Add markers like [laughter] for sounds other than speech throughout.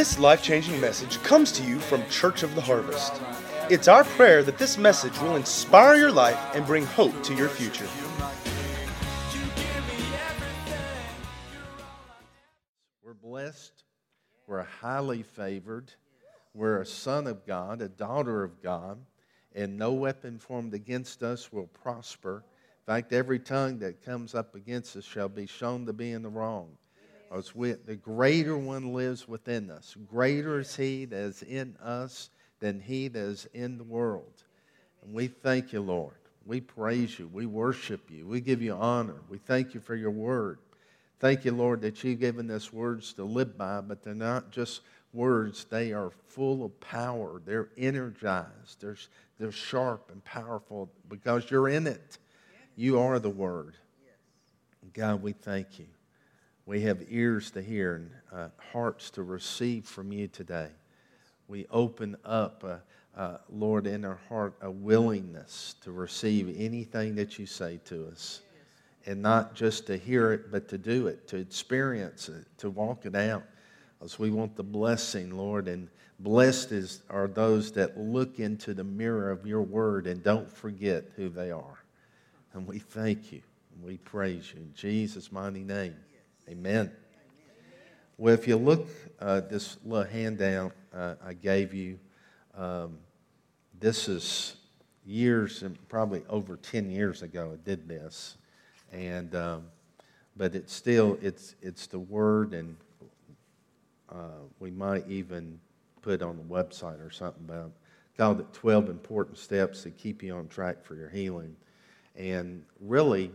This life changing message comes to you from Church of the Harvest. It's our prayer that this message will inspire your life and bring hope to your future. We're blessed. We're highly favored. We're a son of God, a daughter of God, and no weapon formed against us will prosper. In fact, every tongue that comes up against us shall be shown to be in the wrong. As we, the greater one lives within us. Greater is he that is in us than he that is in the world. And we thank you, Lord. We praise you. We worship you. We give you honor. We thank you for your word. Thank you, Lord, that you've given us words to live by, but they're not just words, they are full of power. They're energized, they're, they're sharp and powerful because you're in it. You are the Word. God, we thank you. We have ears to hear and uh, hearts to receive from you today. We open up, uh, uh, Lord, in our heart, a willingness to receive anything that you say to us. And not just to hear it, but to do it, to experience it, to walk it out. As we want the blessing, Lord, and blessed is, are those that look into the mirror of your word and don't forget who they are. And we thank you. And we praise you in Jesus' mighty name. Amen. Well, if you look uh, this little handout uh, I gave you, um, this is years and probably over 10 years ago I did this. And, um, but it's still, it's, it's the word and uh, we might even put on the website or something about called it 12 important steps to keep you on track for your healing. And really,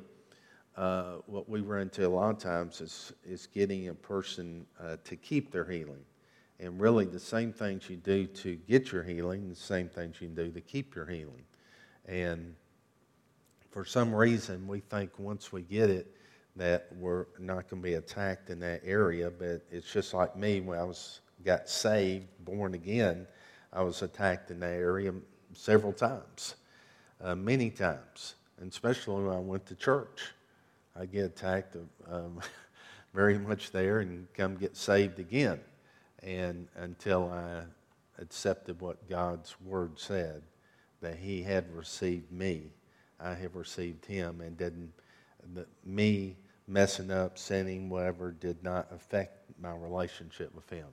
uh, what we run into a lot of times is, is getting a person uh, to keep their healing. And really, the same things you do to get your healing, the same things you can do to keep your healing. And for some reason, we think once we get it, that we're not going to be attacked in that area. But it's just like me when I was got saved, born again. I was attacked in that area several times, uh, many times, and especially when I went to church. I get attacked um, [laughs] very much there and come get saved again. And until I accepted what God's word said, that He had received me, I have received Him, and didn't me messing up, sinning, whatever, did not affect my relationship with Him.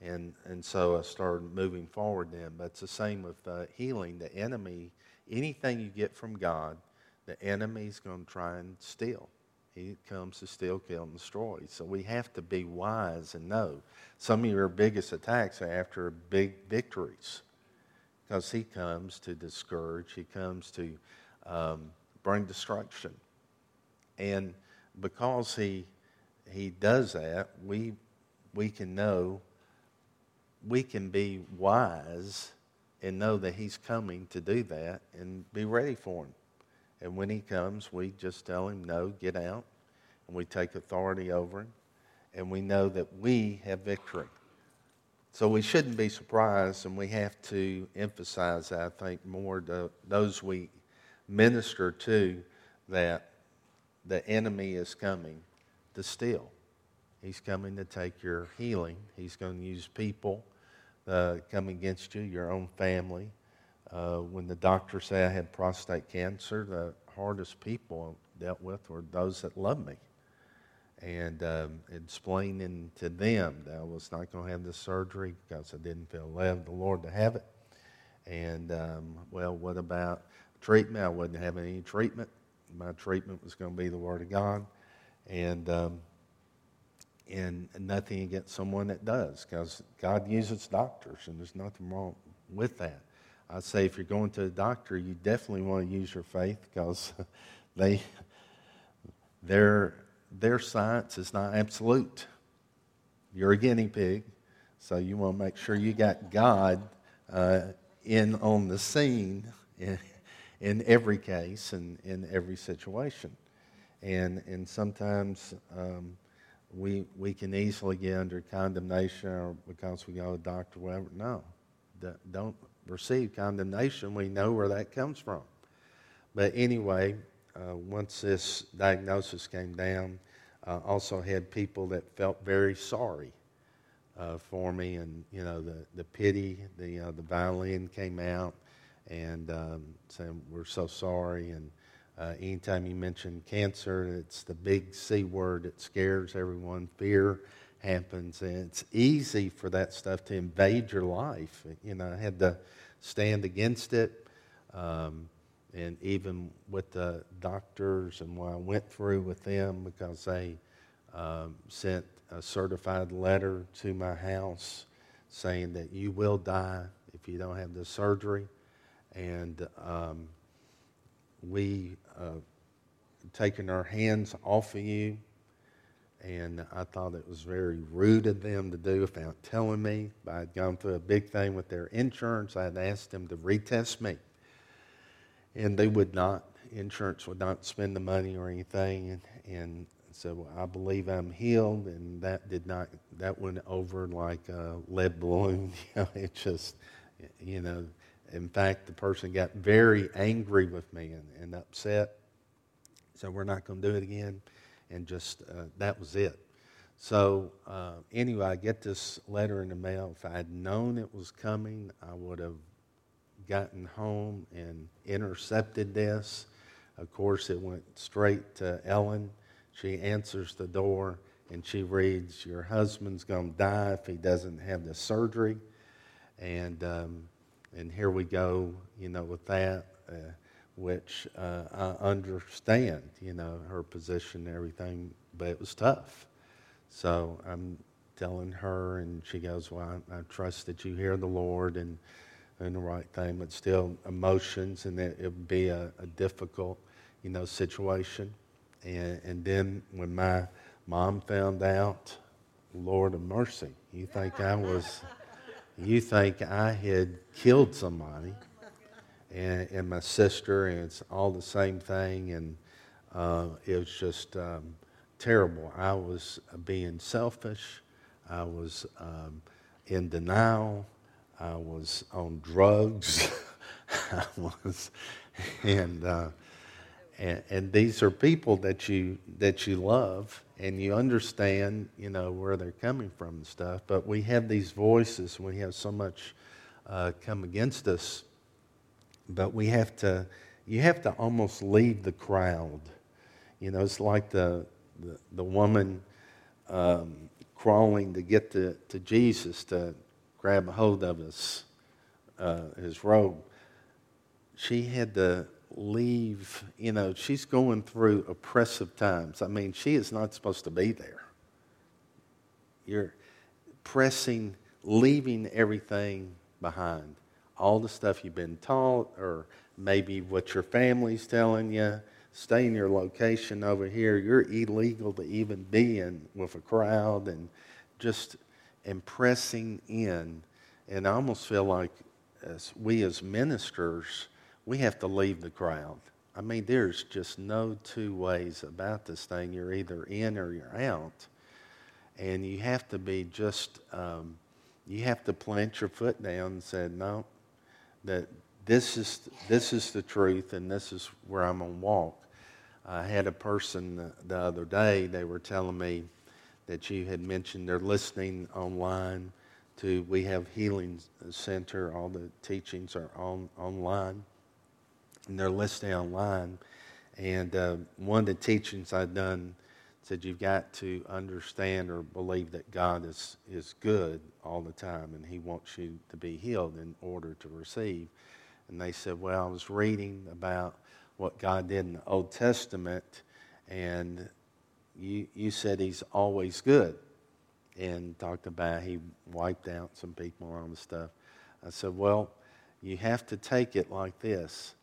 And, and so I started moving forward then. But it's the same with uh, healing. The enemy, anything you get from God, the enemy's going to try and steal. He comes to steal, kill, and destroy. So we have to be wise and know. Some of your biggest attacks are after big victories because he comes to discourage, he comes to um, bring destruction. And because he, he does that, we, we can know, we can be wise and know that he's coming to do that and be ready for him. And when he comes, we just tell him, no, get out. And we take authority over him. And we know that we have victory. So we shouldn't be surprised, and we have to emphasize, I think, more to those we minister to that the enemy is coming to steal. He's coming to take your healing. He's going to use people uh, come against you, your own family, uh, when the doctors say I had prostate cancer, the hardest people I dealt with were those that loved me. And um, explaining to them that I was not going to have this surgery because I didn't feel led the Lord to have it. And, um, well, what about treatment? I wasn't having any treatment. My treatment was going to be the Word of God. And, um, and nothing against someone that does because God uses doctors, and there's nothing wrong with that. I'd say if you're going to a doctor, you definitely want to use your faith because [laughs] they, their, their science is not absolute. You're a guinea pig, so you want to make sure you got God uh, in on the scene in, in every case and in every situation. And, and sometimes um, we, we can easily get under condemnation or because we go to a doctor, whatever. No, don't receive condemnation, we know where that comes from. But anyway, uh, once this diagnosis came down, uh, also had people that felt very sorry uh, for me, and you know the the pity, the uh, the violin came out, and um, saying we're so sorry. And uh, anytime you mention cancer, it's the big C word. It scares everyone. Fear happens, and it's easy for that stuff to invade your life. You know, I had to stand against it. Um, and even with the doctors and what I went through with them because they um, sent a certified letter to my house saying that you will die if you don't have the surgery. And um, we uh, taken our hands off of you. And I thought it was very rude of them to do without telling me. I had gone through a big thing with their insurance. I had asked them to retest me and they would not, insurance would not spend the money or anything. And, and so I believe I'm healed, and that did not, that went over like a lead balloon. [laughs] it just, you know, in fact, the person got very angry with me and, and upset. So we're not going to do it again. And just, uh, that was it. So uh, anyway, I get this letter in the mail. If I had known it was coming, I would have gotten home and intercepted this. Of course, it went straight to Ellen. She answers the door and she reads, Your husband's going to die if he doesn't have the surgery. And, um, and here we go, you know, with that, uh, which uh, I understand, you know, her position and everything, but it was tough. So I'm telling her, and she goes, Well, I, I trust that you hear the Lord. And and the right thing, but still emotions, and it, would be a, a, difficult, you know, situation. And, and then when my mom found out, Lord of mercy, you think I was, you think I had killed somebody, and, and my sister, and it's all the same thing, and uh, it was just um, terrible. I was being selfish. I was um, in denial. I was on drugs. [laughs] I was, and, uh, and and these are people that you that you love and you understand, you know, where they're coming from and stuff. But we have these voices. We have so much uh, come against us. But we have to. You have to almost leave the crowd. You know, it's like the the, the woman um, crawling to get to, to Jesus to grab a hold of his, uh, his robe. She had to leave, you know, she's going through oppressive times. I mean, she is not supposed to be there. You're pressing, leaving everything behind. All the stuff you've been taught, or maybe what your family's telling you. Stay in your location over here. You're illegal to even be in with a crowd and just impressing in. And I almost feel like as we as ministers, we have to leave the crowd. I mean, there's just no two ways about this thing. You're either in or you're out. And you have to be just, um, you have to plant your foot down and say, no, that this is, this is the truth and this is where I'm going to walk. I had a person the other day, they were telling me, that you had mentioned. They're listening online to We Have Healing Center. All the teachings are on online, and they're listening online. And uh, one of the teachings I've done said you've got to understand or believe that God is, is good all the time, and He wants you to be healed in order to receive. And they said, Well, I was reading about what God did in the Old Testament, and you, you said he's always good and talked about he wiped out some people on the stuff. I said, well, you have to take it like this.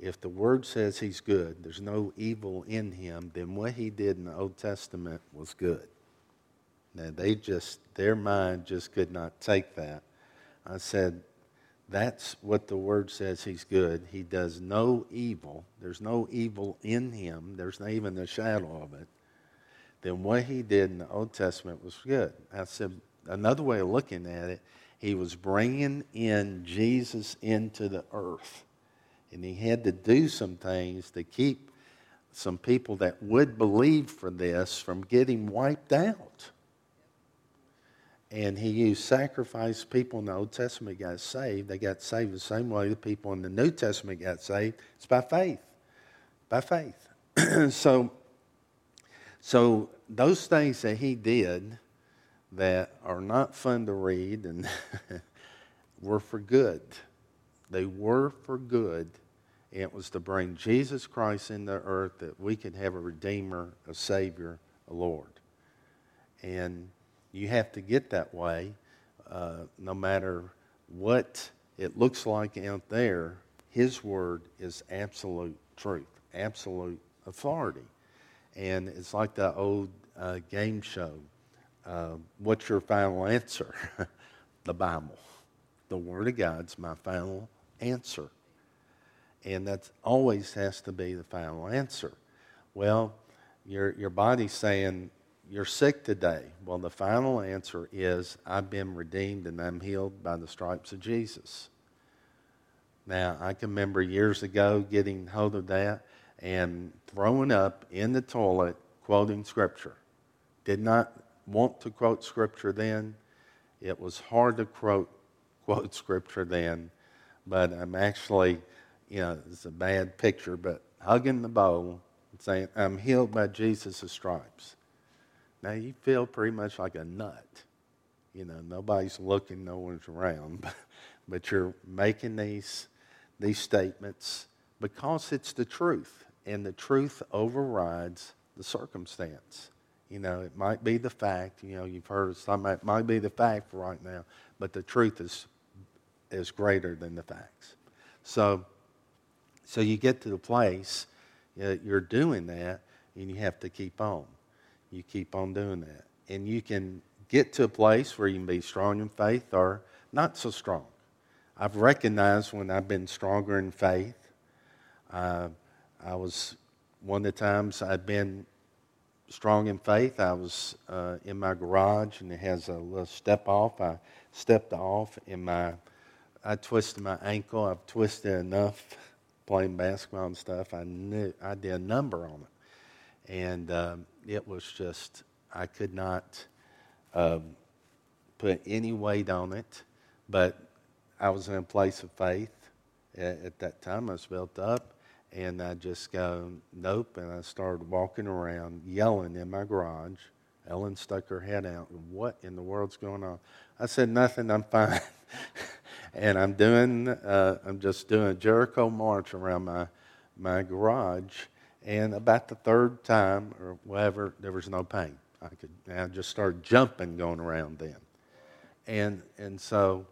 If the word says he's good, there's no evil in him, then what he did in the Old Testament was good. Now, they just, their mind just could not take that. I said, that's what the word says he's good. He does no evil. There's no evil in him, there's not even a shadow of it then what he did in the Old Testament was good. I said, another way of looking at it, he was bringing in Jesus into the earth. And he had to do some things to keep some people that would believe for this from getting wiped out. And he used sacrifice. People in the Old Testament got saved. They got saved the same way the people in the New Testament got saved. It's by faith. By faith. [clears throat] so, so those things that he did that are not fun to read and [laughs] were for good. They were for good. It was to bring Jesus Christ into earth that we could have a Redeemer, a Savior, a Lord. And you have to get that way uh, no matter what it looks like out there. His Word is absolute truth, absolute authority. And it's like the old uh, game show. Uh, what's your final answer? [laughs] the Bible. The Word of God's my final answer. And that always has to be the final answer. Well, your, your body's saying, You're sick today. Well, the final answer is, I've been redeemed and I'm healed by the stripes of Jesus. Now, I can remember years ago getting hold of that and throwing up in the toilet quoting Scripture. Did not want to quote Scripture then. It was hard to quote, quote Scripture then, but I'm actually, you know, it's a bad picture, but hugging the bowl and saying, I'm healed by Jesus' stripes. Now you feel pretty much like a nut. You know, nobody's looking, no one's around, [laughs] but, you're making these, these statements because it's the truth, and the truth overrides the circumstance. You know, it might be the fact, you know, you've heard some, it might be the fact right now, but the truth is, is greater than the facts. So, so you get to the place, you're doing that, and you have to keep on. You keep on doing that. And you can get to a place where you can be strong in faith or not so strong. I've recognized when I've been stronger in faith. Uh, I was one of the times I'd been strong in faith. I was uh, in my garage and it has a little step off. I stepped off and my I twisted my ankle. I've twisted enough playing basketball and stuff. I knew I did a number on it, and um, it was just I could not um, put any weight on it. But I was in a place of faith at, at that time. I was built up, and I just go, nope. And I started walking around yelling in my garage. Ellen stuck her head out. What in the world's going on? I said, nothing. I'm fine. [laughs] and I'm doing, uh, I'm just doing Jericho march around my, my garage. And about the third time or whatever, there was no pain. I could, I just started jumping going around then. And, and so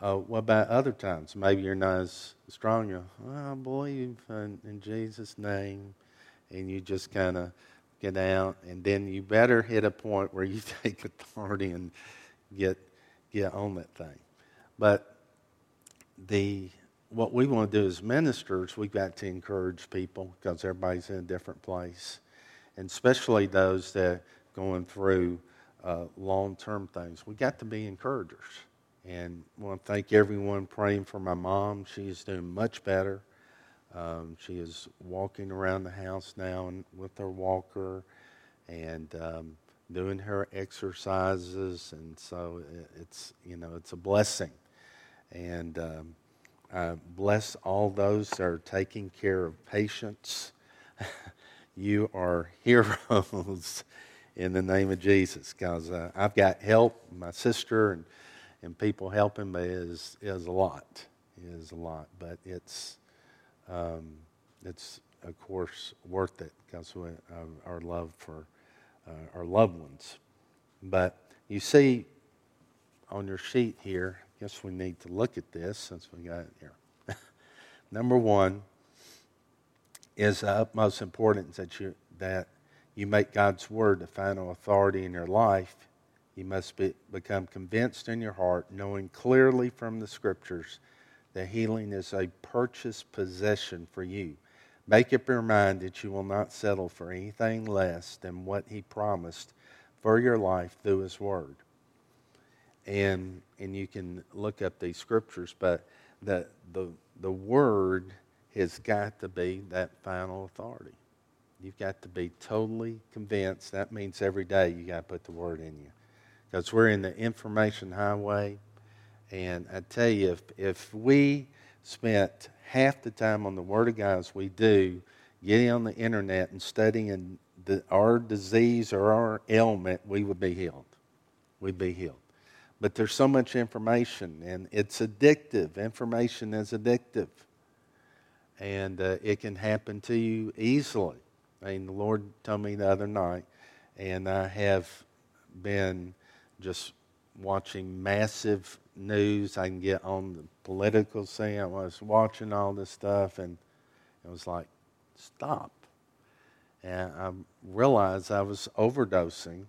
uh, what about other times? Maybe you're not as strong. You I believe in, in Jesus' name, and you just kind of get out, and then you better hit a point where you [laughs] take authority and get get on that thing. But the what we want to do as ministers, we've got to encourage people because everybody's in a different place, and especially those that going through uh, long-term things. We got to be encouragers and I want to thank everyone praying for my mom. She is doing much better. Um, she is walking around the house now and with her walker and um, doing her exercises. And so it's, you know, it's a blessing. And um, I bless all those that are taking care of patients. [laughs] you are heroes [laughs] in the name of Jesus because uh, I've got help. My sister and and people helping me is is a lot, is a lot. But it's um, it's of course worth it because of our love for uh, our loved ones. But you see on your sheet here, guess we need to look at this since we got it here. [laughs] Number one is of utmost importance that you that you make God's word the final authority in your life you must be, become convinced in your heart, knowing clearly from the scriptures that healing is a purchased possession for you. Make up your mind that you will not settle for anything less than what He promised for your life through His Word. And, and you can look up these scriptures, but the, the, the Word has got to be that final authority. You've got to be totally convinced. That means every day you got to put the Word in you because we're in the information highway. And I tell you, if, if we spent half the time on the Word of God as we do, getting on the internet and studying the, our disease or our ailment, we would be healed. We'd be healed. But there's so much information, and it's addictive. Information is addictive. And uh, it can happen to you easily. I mean, the Lord told me the other night, and I have been just watching massive news. I can get on the political scene. I was watching all this stuff, and it was like, stop. And I realized I was overdosing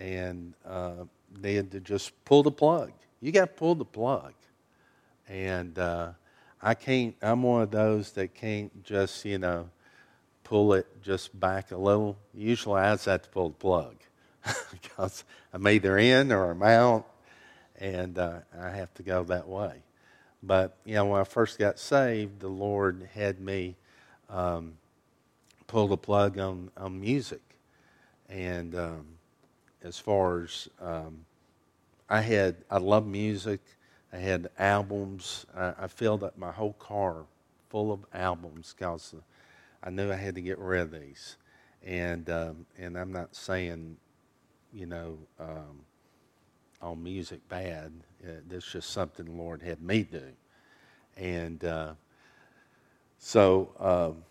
and uh, they had to just pull the plug. You got to pull the plug. And uh, I can't, I'm one of those that can't just, you know, pull it just back a little. Usually I just have to pull the plug [laughs] because I'm either in or I'm out, and uh, I have to go that way. But, you know, when I first got saved, the Lord had me um, pull the plug on, on music. And um, as far as um, I had, I love music. I had albums. I, I, filled up my whole car full of albums because I knew I had to get rid of these. And um, and I'm not saying, you know, um, on music bad. Uh, that's just something the Lord had me do. And uh, so um,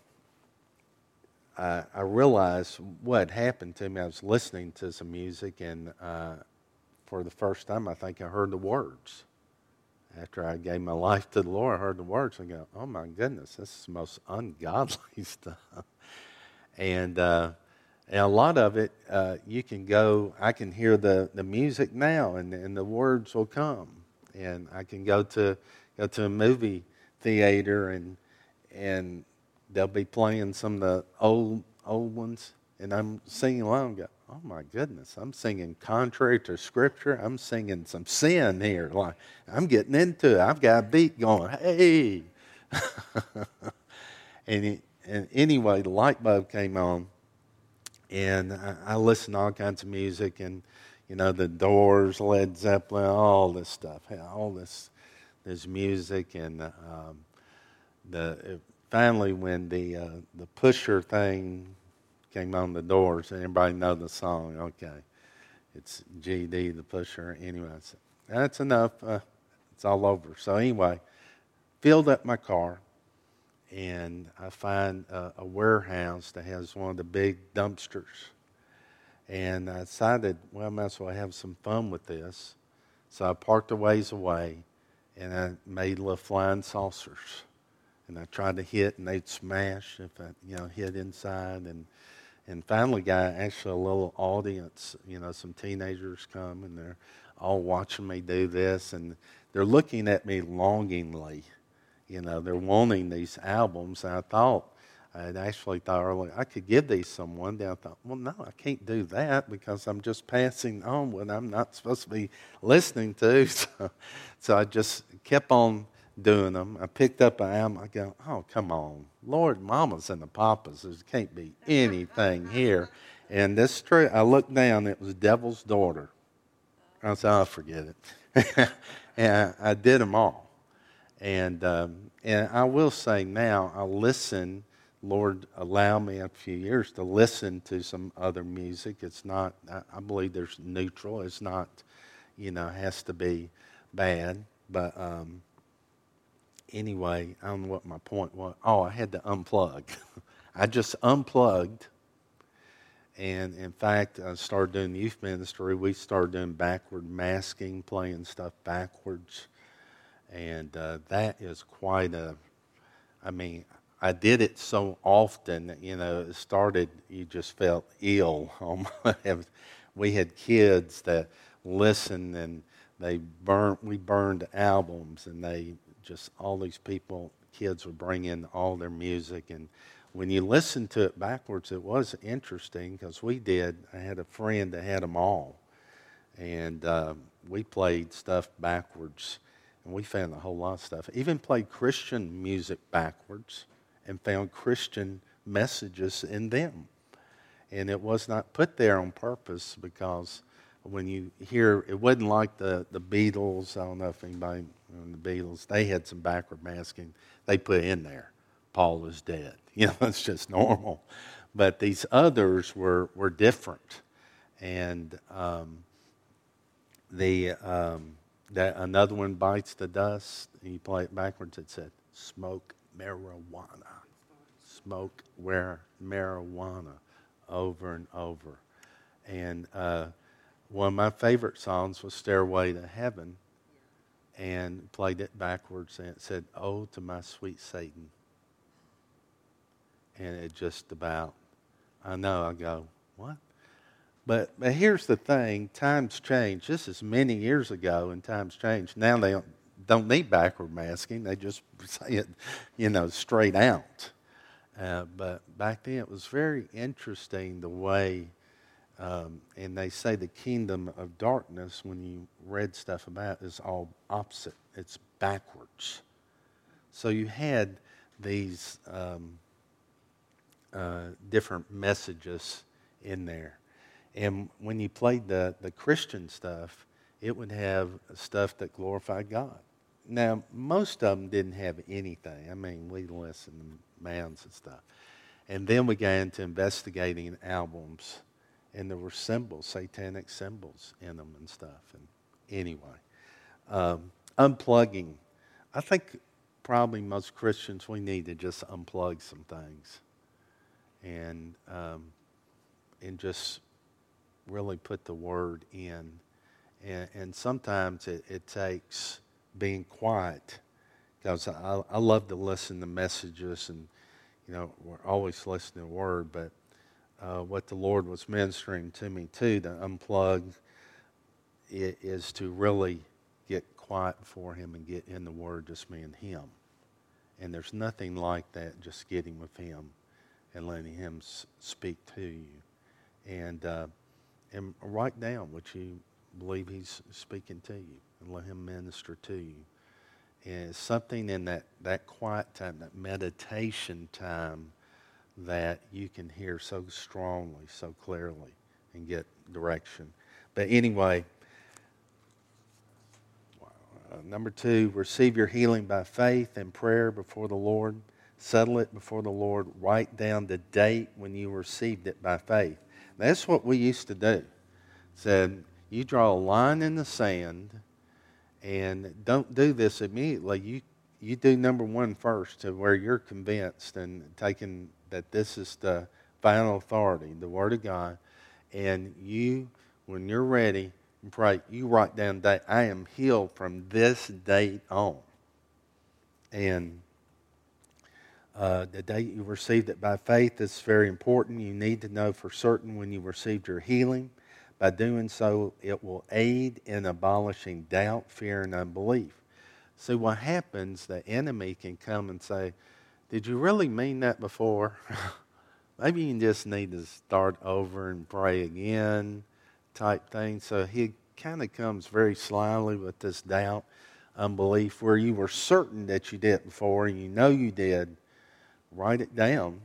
I, I, realized what happened to me. I was listening to some music, and uh, for the first time, I think I heard the words. After I gave my [laughs] life to the Lord, I heard the words. I go, "Oh my goodness, this is the most [laughs] ungodly stuff." and uh, and a lot of it, uh, you can go. I can hear the, the music now, and and the words will come. And I can go to go to a movie theater, and and they'll be playing some of the old old ones, and I'm singing along. Go, oh my goodness, I'm singing contrary to Scripture. I'm singing some sin here. Like I'm getting into it. I've got a beat going. Hey, [laughs] and it, and anyway, the light bulb came on, and I, I listened to all kinds of music, and you know the Doors, Led Zeppelin, all this stuff, all this this music, and um, the finally, when the uh, the pusher thing came on the doors, everybody know the song. Okay, it's GD the pusher. Anyway, that's enough. Uh, it's all over. So anyway, filled up my car, and I find a, a warehouse that has one of the big dumpsters. And I decided, well, I might as well have some fun with this. So I parked a ways away, and I made little flying saucers and I tried to hit, and they'd smash if I, you know, hit inside. And and finally, got actually a little audience. You know, some teenagers come, and they're all watching me do this, and they're looking at me longingly. You know, they're wanting these albums. And I thought, I actually thought earlier I could give these someone. Then I thought, well, no, I can't do that because I'm just passing on what I'm not supposed to be listening to. [laughs] So, so I just kept on doing them. I picked up an album. I go, oh, come on. Lord, mamas and the papas. There can't be anything here. And this true. I looked down. It was Devil's Daughter. I said, oh, forget it. [laughs] and I, did them all. And, um, and I will say now, I listen. Lord, allow me a few years to listen to some other music. It's not, I, I believe there's neutral. It's not, you know, has to be bad. But um, anyway, I don't know what my point was. Oh, I had to unplug. [laughs] I just unplugged. And in fact, I started doing youth ministry. We started doing backward masking, playing stuff backwards. And uh, that is quite a, I mean, I did it so often, that, you know, it started, you just felt ill. [laughs] we had kids that listened and they burned, we burned albums and they just all these people, kids would bring in all their music. And when you listen to it backwards, it was interesting because we did. I had a friend that had them all. And uh, we played stuff backwards. And we found a whole lot of stuff. Even played Christian music backwards and found Christian messages in them. And it was not put there on purpose because when you hear, it wasn't like the, the Beatles. I don't know if anybody, the Beatles, they had some backward masking. They put in there, Paul is dead. [laughs] You know, it's just normal. But these others were, were different. And um, the, um, that another one bites the dust. and You play it backwards. It said, "Smoke marijuana, smoke where marijuana," over and over. And uh, one of my favorite songs was "Stairway to Heaven," and played it backwards, and it said, "Oh, to my sweet Satan." And it just about, I know. I go, what? But, but here's the thing times change. This is many years ago, and times change. Now they don't, don't need backward masking, they just [laughs] say it, you know, straight out. Uh, but back then it was very interesting the way, um, and they say the kingdom of darkness, when you read stuff about it, is all opposite, it's backwards. So you had these um, uh, different messages in there. And when you played the, the Christian stuff, it would have stuff that glorified God. Now, most of them didn't have anything. I mean, we listened to mounds and stuff. And then we got into investigating albums, and there were symbols, satanic symbols in them and stuff. And anyway, um, unplugging. I think probably most Christians, we need to just unplug some things and, um, and just really put the word in. And, and sometimes it, it, takes being quiet because I, I love to listen to messages and, you know, we're always listening to the word, but uh, what the Lord was ministering to me too, to unplug, is to really get quiet for Him and get in the Word, just me and Him. And there's nothing like that, just getting with Him and letting Him speak to you. And uh, and write down what you believe He's speaking to you and let Him minister to you. And something in that, that quiet time, that meditation time, that you can hear so strongly, so clearly, and get direction. But anyway, uh, number two, receive your healing by faith and prayer before the Lord. Settle it before the Lord. Write down the date when you received it by faith. That's what we used to do. Said, you draw a line in the sand and don't do this immediately. You, you do number one first to where you're convinced and taking that this is the final authority, the Word of God. And you, when you're ready, pray, you write down that I am healed from this date on. And uh, the day you received it by faith is very important. You need to know for certain when you received your healing. By doing so, it will aid in abolishing doubt, fear, and unbelief. See, what happens, the enemy can come and say, Did you really mean that before? [laughs] Maybe you just need to start over and pray again, type thing. So he kind of comes very slyly with this doubt, unbelief, where you were certain that you did before, and you know you did write it down,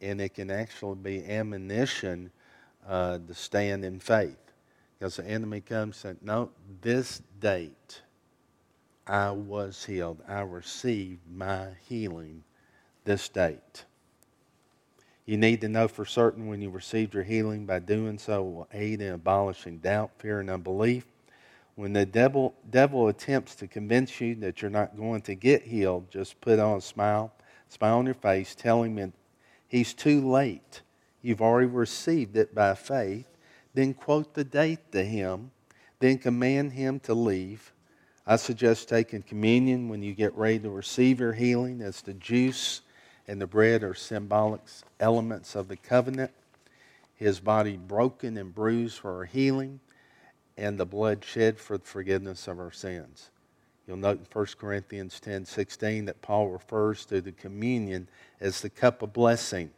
and it can actually be ammunition uh, to stand in faith. Because the enemy comes and says, No, this date I was healed. I received my healing this date. You need to know for certain when you received your healing. By doing so, will aid in abolishing doubt, fear, and unbelief. When the devil, devil attempts to convince you that you're not going to get healed, just put on a smile smile on your face, tell him that he's too late. You've already received it by faith. Then quote the date to him. Then command him to leave. I suggest taking communion when you get ready to receive your healing, as the juice and the bread are symbolic elements of the covenant. His body broken and bruised for our healing, and the blood shed for the forgiveness of our sins. You'll note in 1 Corinthians 10 16 that Paul refers to the communion as the cup of blessing.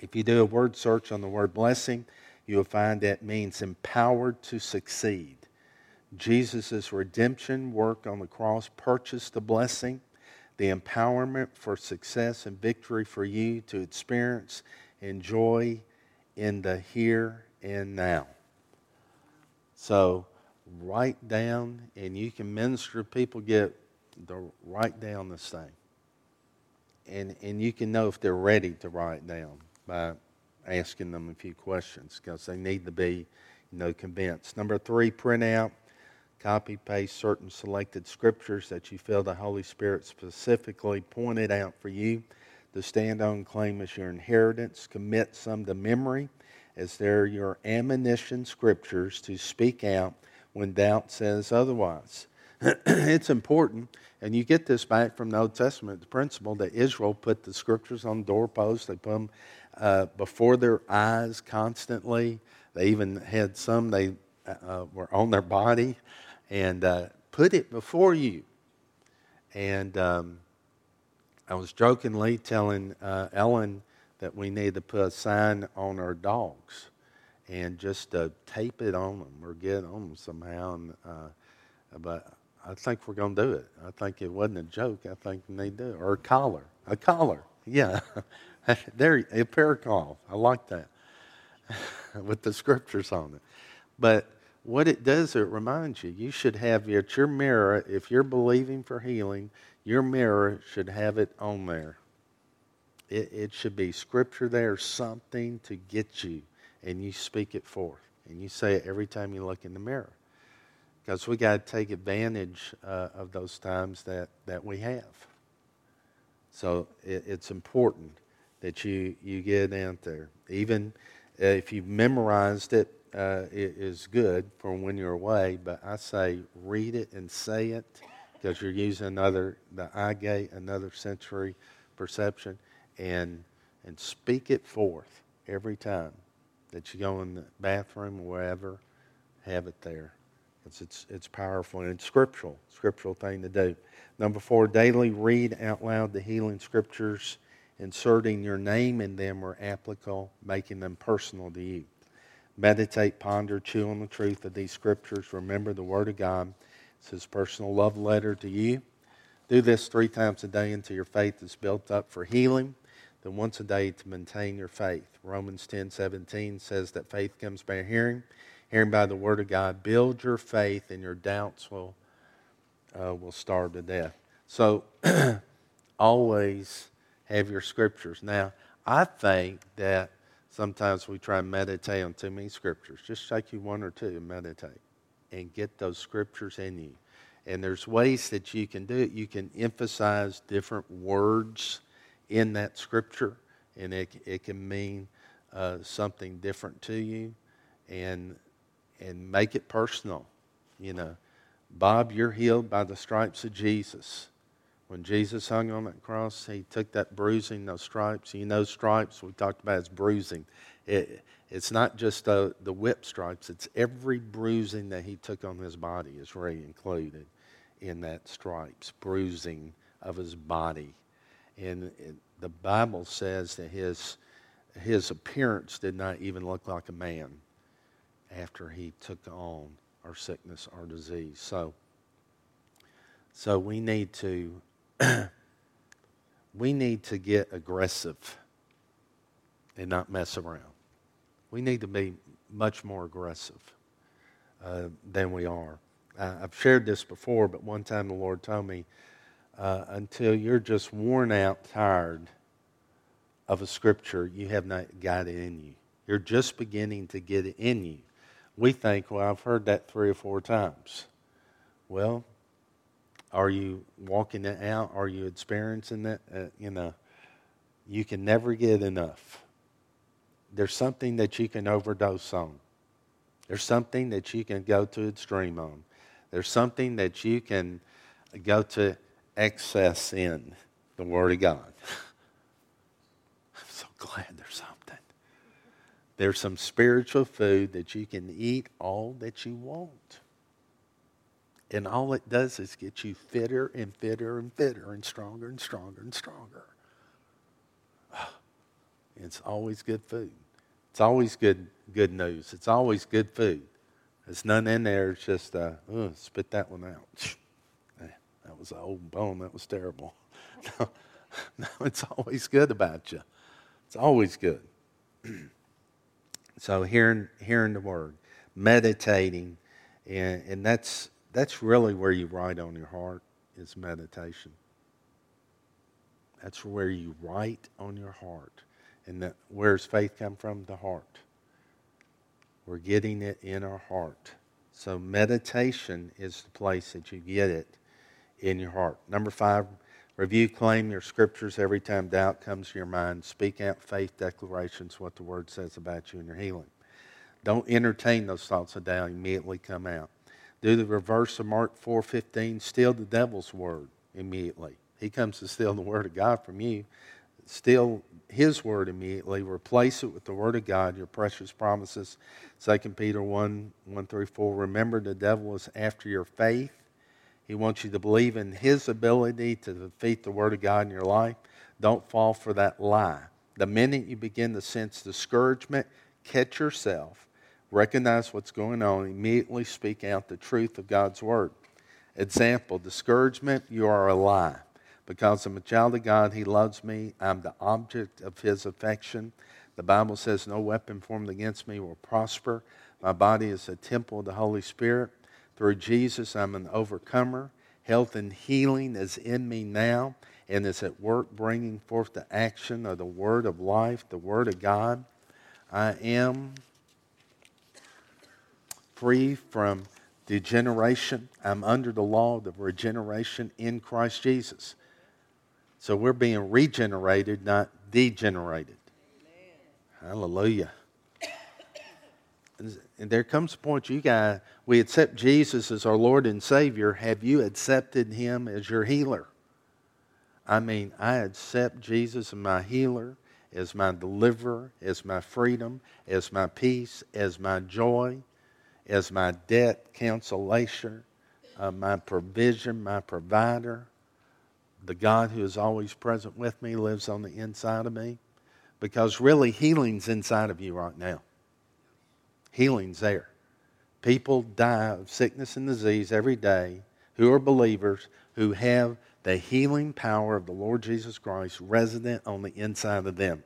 If you do a word search on the word blessing, you will find that means empowered to succeed. Jesus' redemption work on the cross purchased the blessing, the empowerment for success and victory for you to experience and joy in the here and now. So write down, and you can minister. People get to write down this thing. And, and you can know if they're ready to write down by asking them a few questions because they need to be you know, convinced. Number three, print out, copy, paste certain selected scriptures that you feel the Holy Spirit specifically pointed out for you to stand on claim as your inheritance. Commit some to memory as they're your ammunition scriptures to speak out when doubt says otherwise. [clears throat] it's important, and you get this back from the Old Testament, the principle that Israel put the scriptures on doorposts. They put them uh, before their eyes constantly. They even had some they uh, were on their body, and uh, put it before you. And um, I was jokingly telling uh, Ellen that we need to put a sign on our dogs and just uh, tape it on them or get on them somehow. And, uh, but I think we're going to do it. I think it wasn't a joke. I think we need to do it. Or a collar. A collar. Yeah. [laughs] there, a paracol. I like that. [laughs] With the scriptures on it. But what it does, it reminds you, you should have at your mirror, if you're believing for healing, your mirror should have it on there. It, it should be scripture there, something to get you, and you speak it forth. And you say it every time you look in the mirror because we got to take advantage uh, of those times that, that we have. So it, it's important that you, you get it out there. Even if you've memorized it, uh, is good for when you're away, but I say read it and say it because you're using another, the eye gate, another sensory perception, and, and speak it forth every time that you go in the bathroom or wherever, have it there. It's, it's, it's powerful and it's scriptural, scriptural thing to do. Number four, daily read out loud the healing scriptures, inserting your name in them where applicable, making them personal to you. Meditate, ponder, chew on the truth of these scriptures. Remember the Word of God. It's His personal love letter to you. Do this three times a day until your faith is built up for healing, then once a day to maintain your faith. Romans 10 17 says that faith comes by hearing hearing by the word of God. Build your faith, and your doubts will uh, will starve to death. So, [clears throat] always have your scriptures. Now, I think that sometimes we try and meditate on too many scriptures. Just take you one or two and meditate, and get those scriptures in you. And there's ways that you can do it. You can emphasize different words in that scripture, and it, it can mean uh, something different to you. And and make it personal. You know, Bob, you're healed by the stripes of Jesus. When Jesus hung on that cross, he took that bruising, those stripes. You know, stripes we talked about as bruising. It, it's not just the, the whip stripes, it's every bruising that he took on his body is really included in that stripes, bruising of his body. And it, the Bible says that his, his appearance did not even look like a man after he took on our sickness, our disease. So, so we need to [clears throat] we need to get aggressive and not mess around. We need to be much more aggressive uh, than we are. Uh, I've shared this before, but one time the Lord told me, uh, until you're just worn out, tired of a scripture, you have not got it in you. You're just beginning to get it in you we think, well, I've heard that three or four times. Well, are you walking it out? Are you experiencing that? Uh, you know, you can never get enough. There's something that you can overdose on. There's something that you can go to extreme on. There's something that you can go to excess in the Word of God. [laughs] I'm so glad there's something. There's some spiritual food that you can eat all that you want. And all it does is get you fitter and fitter and fitter and stronger and stronger and stronger. [sighs] It's always good food. It's always good good news. It's always good food. There's none in there. It's just, uh, oh, spit that one out. [laughs] that was an old bone. That was terrible. No, [laughs] no, it's always good about you. It's always good. [clears throat] So hearing, hearing the word, meditating And, and that's, that's really where you write on your heart is meditation. That's where you write on your heart. And that, where's faith come from? The heart. We're getting it in our heart. So meditation is the place that you get it in your heart. Number five, review, claim your scriptures every time doubt comes to your mind. Speak out faith declarations, what the word says about you and your healing. Don't entertain those thoughts of doubt. Immediately come out. Do the reverse of Mark 4.15. Steal the devil's word immediately. He comes to steal the word of God from you. Steal his word immediately. Replace it with the word of God, your precious promises. 2 Peter 1, 1 through 4. Remember the devil is after your faith. He wants you to believe in his ability to defeat the word of God in your life. Don't fall for that lie. The minute you begin to sense discouragement, catch yourself, recognize what's going on, immediately speak out the truth of God's word. Example discouragement, you are a lie. Because I'm a child of God, He loves me. I'm the object of His affection. The Bible says, No weapon formed against me will prosper. My body is a temple of the Holy Spirit. Through Jesus, I'm an overcomer. Health and healing is in me now and is at work bringing forth the action of the Word of life, the Word of God. I am free from degeneration. I'm under the law of regeneration in Christ Jesus. So we're being regenerated, not degenerated. Amen. Hallelujah. And there comes a point you guys, we accept Jesus as our Lord and Savior. Have you accepted Him as your healer? I mean, I accept Jesus as my healer, as my deliverer, as my freedom, as my peace, as my joy, as my debt cancellation, uh, my provision, my provider the God who is always present with me lives on the inside of me. Because really, healing's inside of you right now. Healing's there. People die of sickness and disease every day who are believers who have the healing power of the Lord Jesus Christ resident on the inside of them.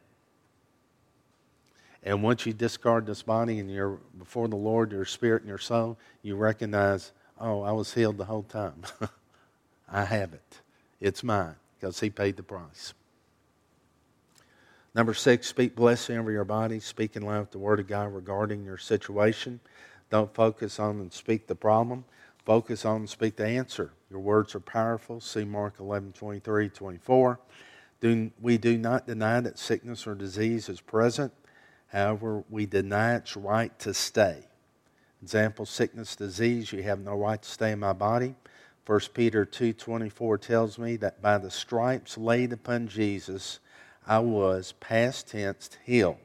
And once you discard this body and you're before the Lord, your spirit and your soul, you recognize, oh, I was healed the whole time. [laughs] I have it. It's mine because He paid the price. Number six, speak blessing over your body. Speak in loud the Word of God regarding your situation. Don't focus on and speak the problem. Focus on and speak the answer. Your words are powerful. See Mark 11, 23, 24. Do, we do not deny that sickness or disease is present. However, we deny its right to stay. Example, sickness, disease, you have no right to stay in my body. 1 Peter 2:24 tells me that by the stripes laid upon Jesus I was past tense healed.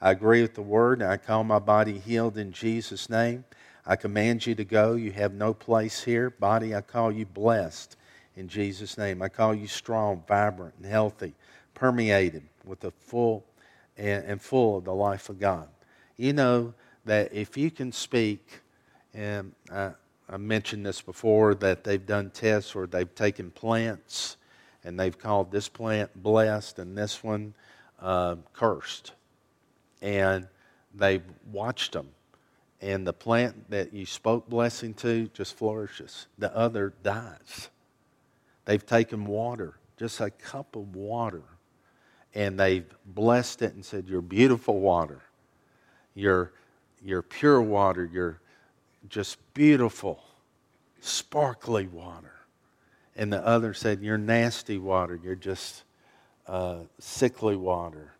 I agree with the word and I call my body healed in Jesus name. I command you to go. You have no place here. Body, I call you blessed in Jesus name. I call you strong, vibrant, and healthy, permeated with the full and, and full of the life of God. You know that if you can speak, and I, I mentioned this before that they've done tests where they've taken plants and they've called this plant blessed and this one uh, cursed. And they've watched them. And the plant that you spoke blessing to just flourishes, the other dies. They've taken water, just a cup of water, and they've blessed it and said, You're beautiful water. You're, you're pure water. You're just beautiful, sparkly water. And the other said, You're nasty water. You're just uh, sickly water.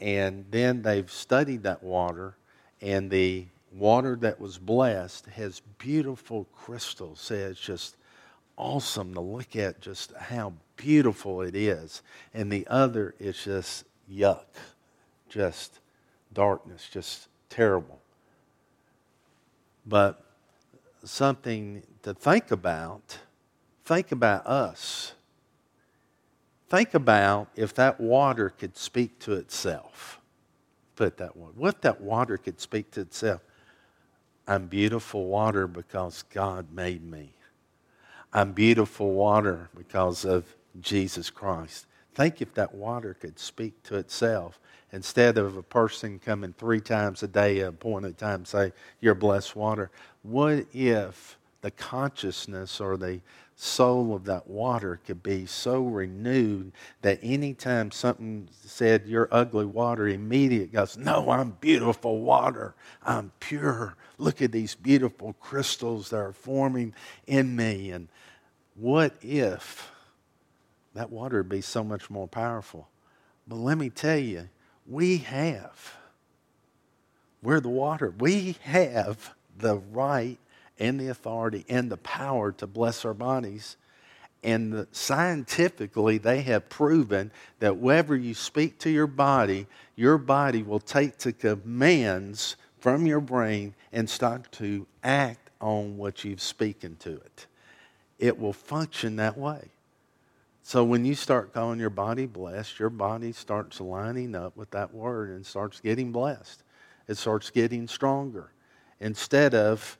And then they've studied that water, and the water that was blessed has beautiful crystals. It's just awesome to look at just how beautiful it is. And the other is just yuck, just darkness, just terrible but something to think about. Think about us. Think about if that water could speak to itself. Put that one. What if that water could speak to itself? I'm beautiful water because God made me. I'm beautiful water because of Jesus Christ. Think if that water could speak to itself. Instead of a person coming three times a day at a appointed time say you're blessed water what if the consciousness or the soul of that water could be so renewed that anytime something said you're ugly water immediate goes no i'm beautiful water. I'm pure. Look at these beautiful crystals that are forming in me. And what if that water would be so much more powerful but let me tell you we have we're the water we have the right and the authority and the power to bless our bodies. And the, scientifically, they have proven that whenever you speak to your body, your body will take the commands from your brain and start to act on what you've spoken to it. It will function that way. So when you start calling your body blessed, your body starts lining up with that word and starts getting blessed. It starts getting stronger. Instead of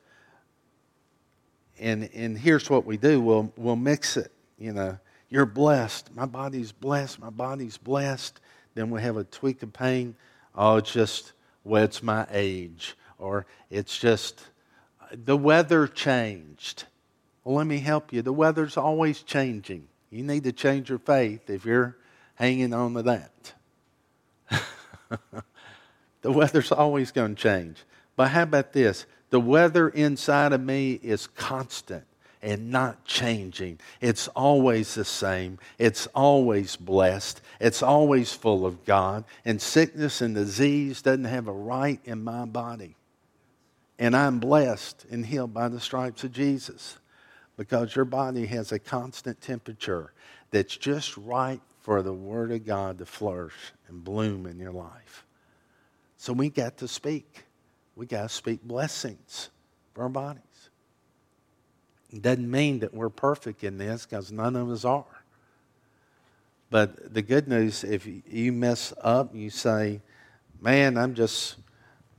and and here's what we do we'll we'll mix it you know. You're blessed. My body's blessed. My body's blessed. Then we have a tweak of pain. Oh it's just well it's my age or it's just the weather changed. Well let me help you. The weather's always changing you need to change your faith if you're hanging on to that [laughs] the weather's always going to change but how about this the weather inside of me is constant and not changing. It's always the same. It's always blessed. It's always full of God. And sickness and disease doesn't have a right in my body. And I'm blessed and healed by the stripes of Jesus because your body has a constant temperature that's just right for the Word of God to flourish and bloom in your life. So we got to speak we got to speak blessings for our bodies. It doesn't mean that we're perfect in this because none of us are. But the good news, if you mess up, you say, Man, I'm just,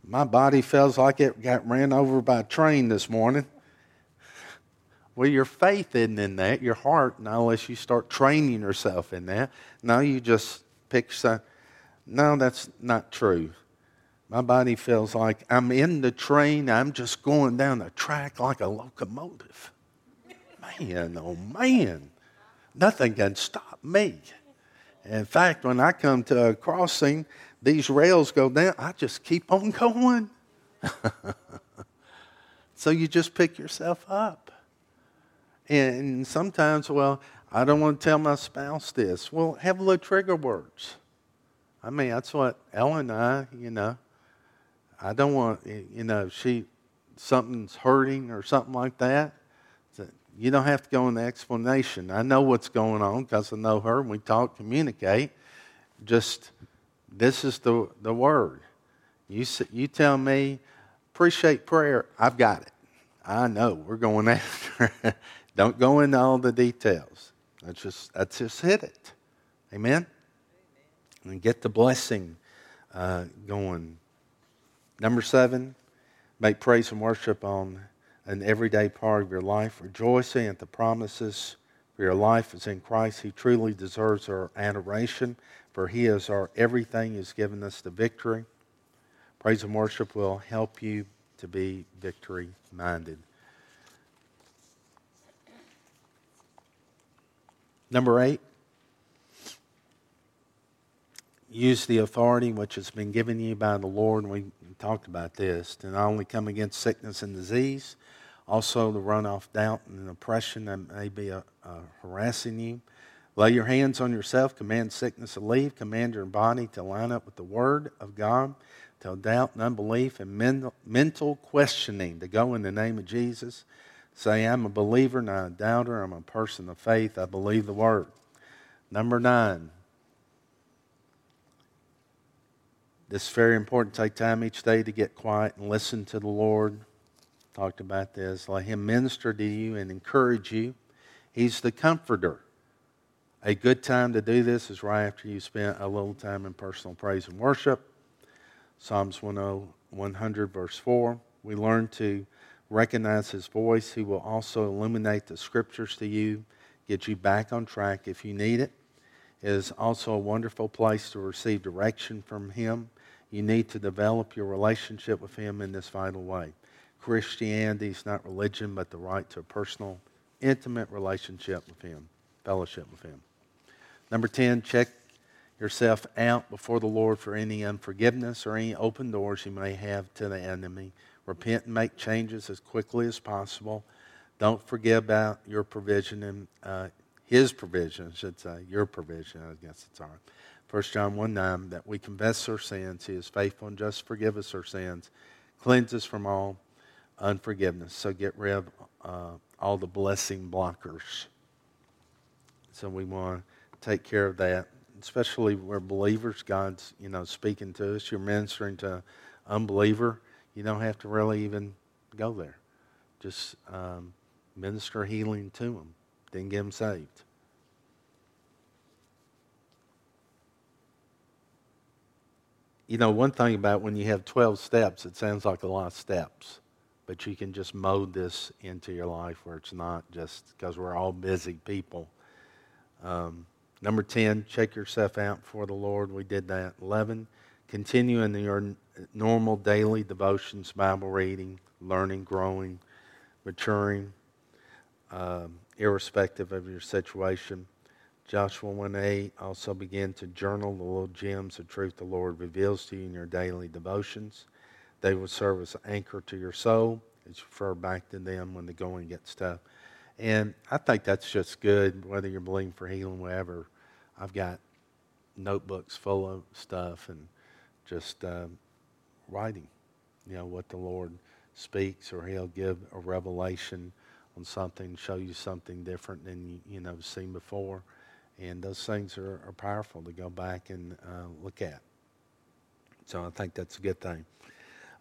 my body feels like it got ran over by a train this morning. Well, your faith isn't in that, your heart, unless you start training yourself in that. Now you just pick some. No, that's not true. My body feels like I'm in the train, I'm just going down the track like a locomotive. Man, oh man, nothing can stop me. In fact, when I come to a crossing, these rails go down, I just keep on [laughs] going. so you just pick yourself up. And sometimes, well, I don't want to tell my spouse this. Well, have little trigger words. I mean, that's what Ellen and I, you know, I don't want, you know, she, something's hurting or something like that. You don't have to go into explanation. I know what's going on because I know her and we talk, communicate. Just, this is the, the word. You, you tell me, appreciate prayer. I've got it. I know. We're going [laughs] after. Don't go into all the details. Let's just, let's just hit it. Amen? And get the blessing uh, going Number seven, make praise and worship on an everyday part of your life, rejoicing at the promises for your life is in Christ. He truly deserves our adoration, for He is our everything. He's given us the victory. Praise and worship will help you to be victory minded. Number eight, use the authority which has been given you by the Lord. We talked about this to not only come against sickness and disease, also to run off doubt and oppression that may be uh, uh, harassing you. Lay your hands on yourself, command sickness to leave, command your body to line up with the Word of God, tell doubt and unbelief and mental, mental questioning to go in the name of Jesus. Say, I'm a believer, not a doubter. I'm a person of faith. I believe the Word. Number nine, This is very important. Take time each day to get quiet and listen to the Lord. Talked about this. Let Him minister to you and encourage you. He's the comforter. A good time to do this is right after you spent a little time in personal praise and worship. Psalms 100, verse 4. We learn to recognize His voice. He will also illuminate the scriptures to you, get you back on track if you need it. it. is also a wonderful place to receive direction from Him. You need to develop your relationship with Him in this vital way. Christianity is not religion, but the right to a personal, intimate relationship with Him, fellowship with Him. Number 10, check yourself out before the Lord for any unforgiveness or any open doors you may have to the enemy. Repent and make changes as quickly as possible. Don't forget about your provision and uh, his provision, I should say, your provision, I guess it's our. 1 John 1 9, that we confess our sins. He is faithful and just forgive us our sins, cleanse us from all unforgiveness. So get rid of uh, all the blessing blockers. So we want to take care of that, especially where believers, God's you know speaking to us. You're ministering to unbeliever. You don't have to really even go there. Just um, minister healing to them, then get them saved. You know, one thing about when you have 12 steps, it sounds like a lot of steps, but you can just mold this into your life where it's not just because we're all busy people. Um, number 10, check yourself out for the Lord. We did that. 11, continue in your normal daily devotions, Bible reading, learning, growing, maturing um, irrespective of your situation. Joshua 1 8 also begin to journal the little gems of truth the Lord reveals to you in your daily devotions. They will serve as an anchor to your soul as you refer back to them when the going gets tough. And I think that's just good, whether you're believing for healing, whatever. I've got notebooks full of stuff and just uh, writing, you know, what the Lord speaks, or He'll give a revelation on something, show you something different than you, you know seen before, and those things are, are powerful to go back and uh, look at. So I think that's a good thing.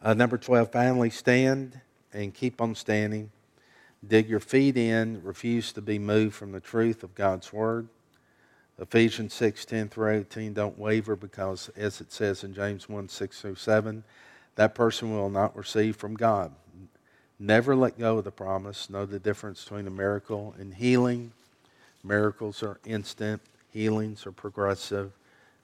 Uh, number twelve, finally stand and keep on standing. Dig your feet in. Refuse to be moved from the truth of God's word. Ephesians 6, 10 through 18, don't waver because, as it says in James 1, 6 through 7, that person will not receive from God. Never let go of the promise. Know the difference between a miracle and healing. Miracles are instant, healings are progressive.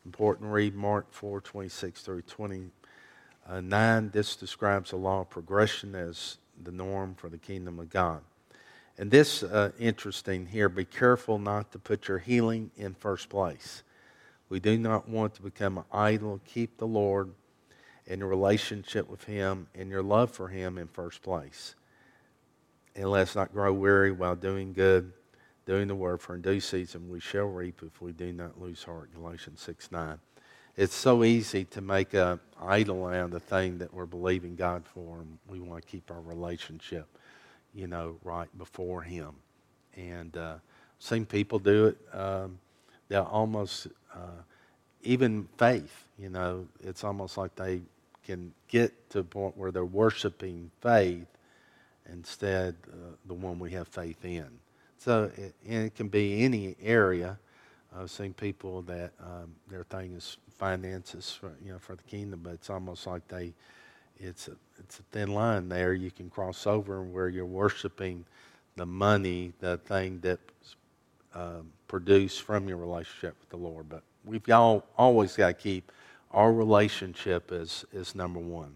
Important read Mark 4 26 through 29. This describes the law of progression as the norm for the kingdom of God. And this, uh, interesting here, be careful not to put your healing in first place. We do not want to become idol. Keep the Lord and your relationship with Him and your love for Him in first place. And let's not grow weary while doing good, doing the word, for in due season we shall reap if we do not lose heart. Galatians 6 9. It's so easy to make an idol out of the thing that we're believing God for, and we want to keep our relationship, you know, right before Him. And uh, seen people do it. Um, they'll almost, uh, even faith, you know, it's almost like they can get to a point where they're worshiping faith instead uh, the one we have faith in. So it, it can be any area. I've seen people that um, their thing is finances, for, you know, for the kingdom, but it's almost like they, it's a, it's a thin line there. You can cross over where you're worshiping the money, the thing that's um, produced from your relationship with the Lord. But we've all, always got to keep our relationship is, is number one,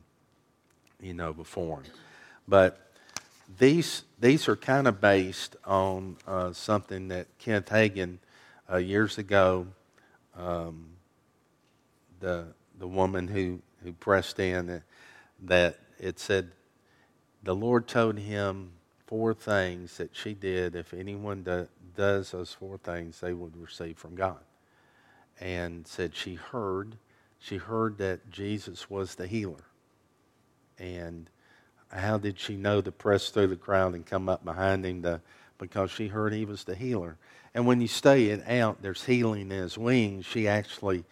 you know, before Him. But these, these are kind of based on uh, something that Kenneth Hagin uh, years ago, um, the, the woman who, who pressed in, that it said the Lord told him four things that she did. If anyone do, does those four things, they would receive from God. And said she heard she heard that Jesus was the healer. And how did she know to press through the crowd and come up behind him to, because she heard he was the healer? And when you study it out, there's healing in his wings. She actually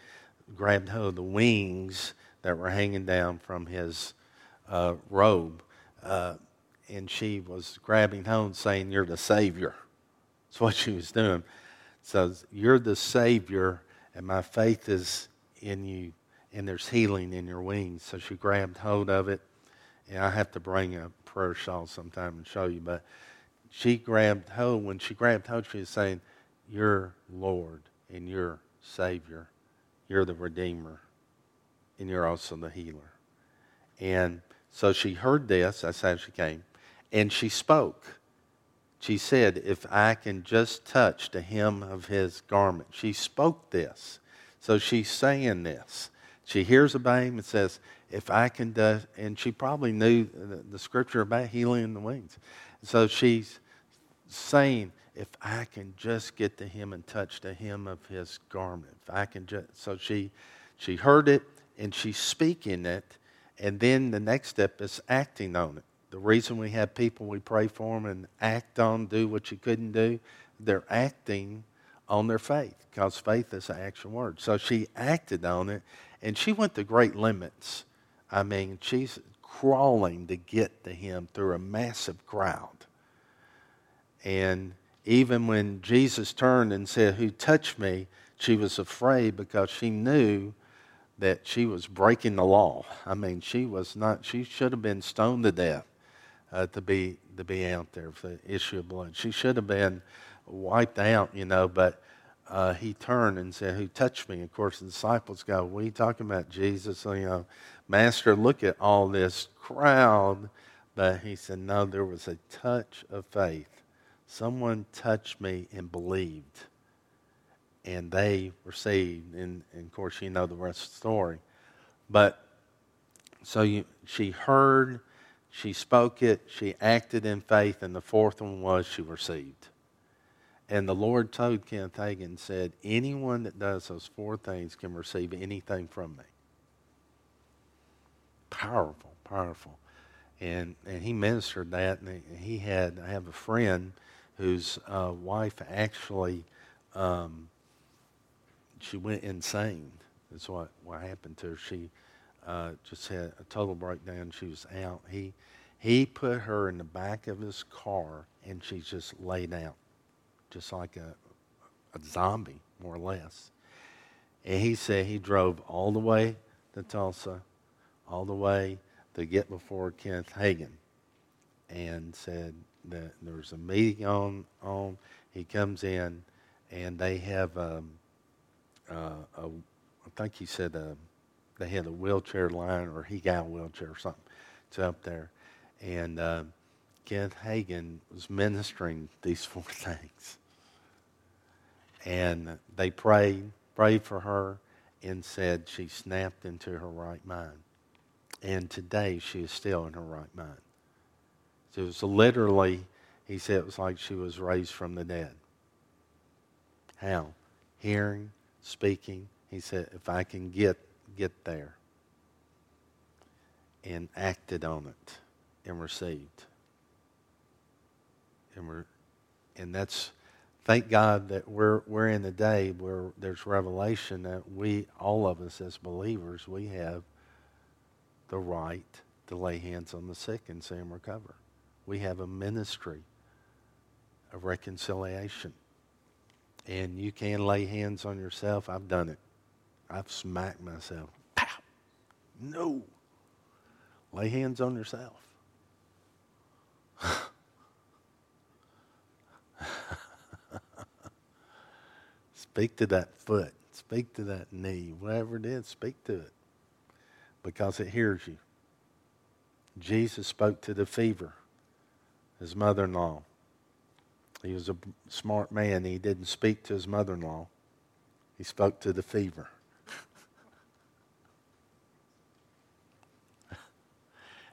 grabbed hold of the wings that were hanging down from his uh, robe. Uh, and she was grabbing hold, saying, You're the Savior. That's what she was doing. So, you're the Savior, and my faith is in you and there's healing in your wings. So she grabbed hold of it. And I have to bring a prayer shawl sometime and show you. But she grabbed hold. When she grabbed hold, she was saying, You're Lord and you're Savior, you're the Redeemer, and you're also the healer. And so she heard this, that's how she came, and she spoke. She said, If I can just touch the hem of his garment. She spoke this. So she's saying this. She hears about him and says, If I can, do, and she probably knew the, scripture about healing in the wings. So she's saying, If I can just get to him and touch the hem of his garment, if I can just. So she, she heard it and she's speaking it. And then the next step is acting on it. The reason we have people we pray for them and act on, do what you couldn't do, they're acting on their faith because faith is an action word. So she acted on it and she went to great limits. I mean, she's crawling to get to him through a massive crowd. And even when Jesus turned and said, Who touched me? she was afraid because she knew that she was breaking the law. I mean, she was not, she should have been stoned to death uh, to be to be out there for the issue of blood. She should have been wiped out, you know, but uh, he turned and said, Who touched me? Of course, the disciples go, What are you talking about, Jesus? You know, Master, look at all this crowd. But he said, No, there was a touch of faith. Someone touched me and believed. And they received. And, and of course, you know the rest of the story. But so you, she heard she spoke it, she acted in faith, and the fourth one was she received. And the Lord told Kenneth Hagin, said, anyone that does those four things can receive anything from me. Powerful, powerful. And, and he ministered that, and he had, I have a friend whose uh, wife actually, um, she went insane. That's what, what happened to her. She uh, just had a total breakdown. She was out. He, he put her in the back of his car and she just laid out, just like a, a zombie, more or less. And he said he drove all the way to Tulsa, all the way to get before Kenneth Hagin, and said that there was a meeting on. on. He comes in, and they have, um, uh, a, I think he said, a, they had a wheelchair line, or he got a wheelchair or something. It's up there. And uh, Kenneth Hagin was ministering these four [laughs] things. And they prayed, prayed for her, and said she snapped into her right mind. And today she is still in her right mind. So it was literally, he said it was like she was raised from the dead. How? Hearing, speaking. He said, if I can get get there and acted on it and received. And we're and that's thank God that we're we're in the day where there's revelation that we all of us as believers we have the right to lay hands on the sick and see them recover. We have a ministry of reconciliation. And you can lay hands on yourself. I've done it. I've smacked myself. Pow! No. Lay hands on yourself. [laughs] speak to that foot. Speak to that knee. Whatever it is, speak to it. Because it hears you. Jesus spoke to the fever, his mother in law. He was a smart man. He didn't speak to his mother in law, he spoke to the fever. [laughs]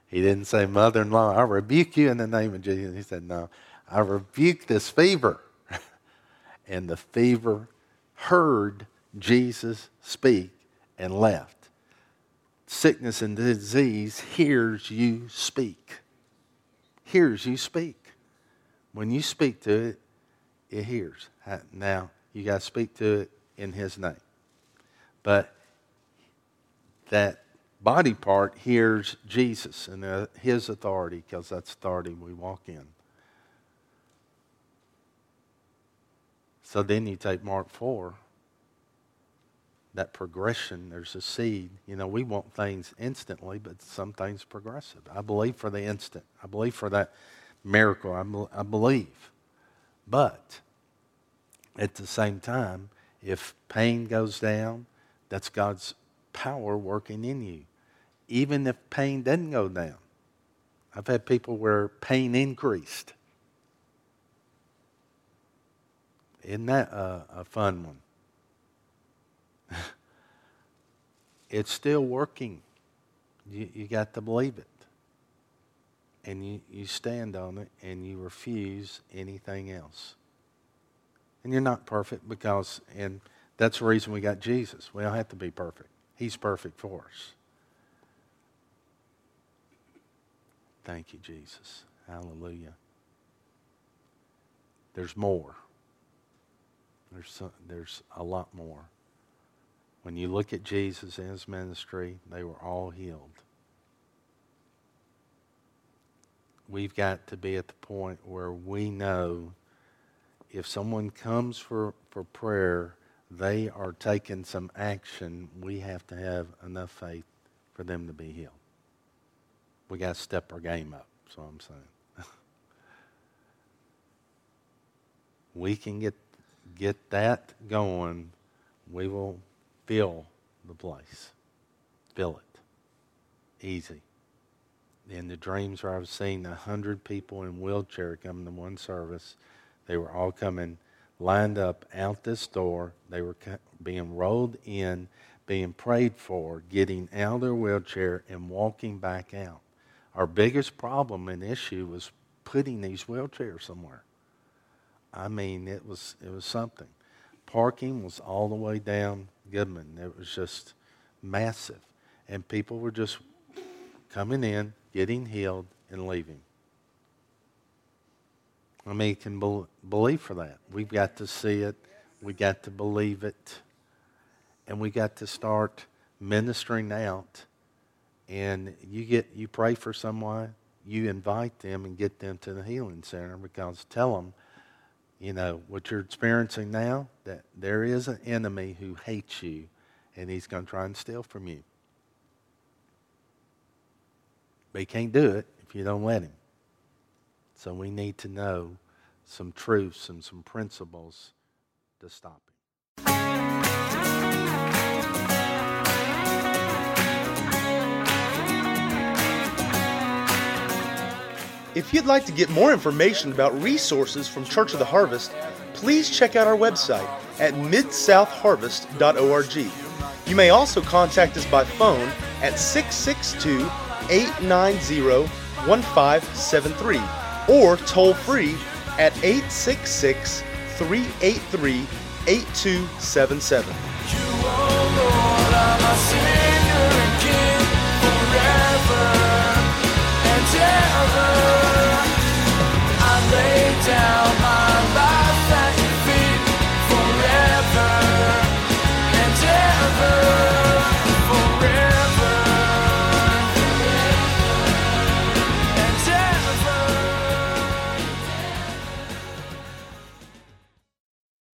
He didn't say, Mother in law, I rebuke you in the name of Jesus. He said, No, I rebuke this fever. [laughs] and the fever heard Jesus speak and left. Sickness and disease hears you speak. Hears you speak. When you speak to it, it hears. Now, you got to speak to it in His name. But that body part hears Jesus and uh, his authority because that's authority we walk in. So then you take Mark 4, that progression, there's a seed. You know, we want things instantly, but some things progressive. I believe for the instant, I believe for that miracle. I, I believe. But at the same time, If pain goes down, that's God's power working in you. Even if pain doesn't go down. I've had people where pain increased. Isn't that a, a fun one? [laughs] it's still working. You, you got to believe it. And you, you stand on it and you refuse anything else. And you're not perfect because, and that's the reason we got Jesus. We don't have to be perfect. He's perfect for us. Thank you, Jesus. Hallelujah. There's more. There's, some, there's a lot more. When you look at Jesus and his ministry, they were all healed. We've got to be at the point where we know if someone comes for, for prayer, they are taking some action. We have to have enough faith for them to be healed. We got to step our game up, what I'm saying. [laughs] we can get, get that going, we will fill the place. Fill it. Easy. In the dreams where I've seen a hundred people in wheelchair coming to one service, they were all coming lined up out this door. They were being rolled in, being prayed for, getting out of their wheelchair and walking back out. Our biggest problem and issue was putting these wheelchairs somewhere. I mean, it was it was something. Parking was all the way down Goodman. It was just massive. And people were just coming in, getting healed, and leaving. I mean, you can be- believe for that. We've got to see it. We got to believe it. And we got to start ministering out. And you get you pray for someone, you invite them and get them to the healing center because tell them you know, what you're experiencing now, that there is an enemy who hates you and he's going to try and steal from you. But he can't do it if you don't let him. So we need to know some truths and some principles to stop him. If you'd like to get more information about resources from Church of the Harvest, please check out our website at midsouthharvest.org. You may also contact us by phone at 662 890 1573 or toll free at 866 383 8277.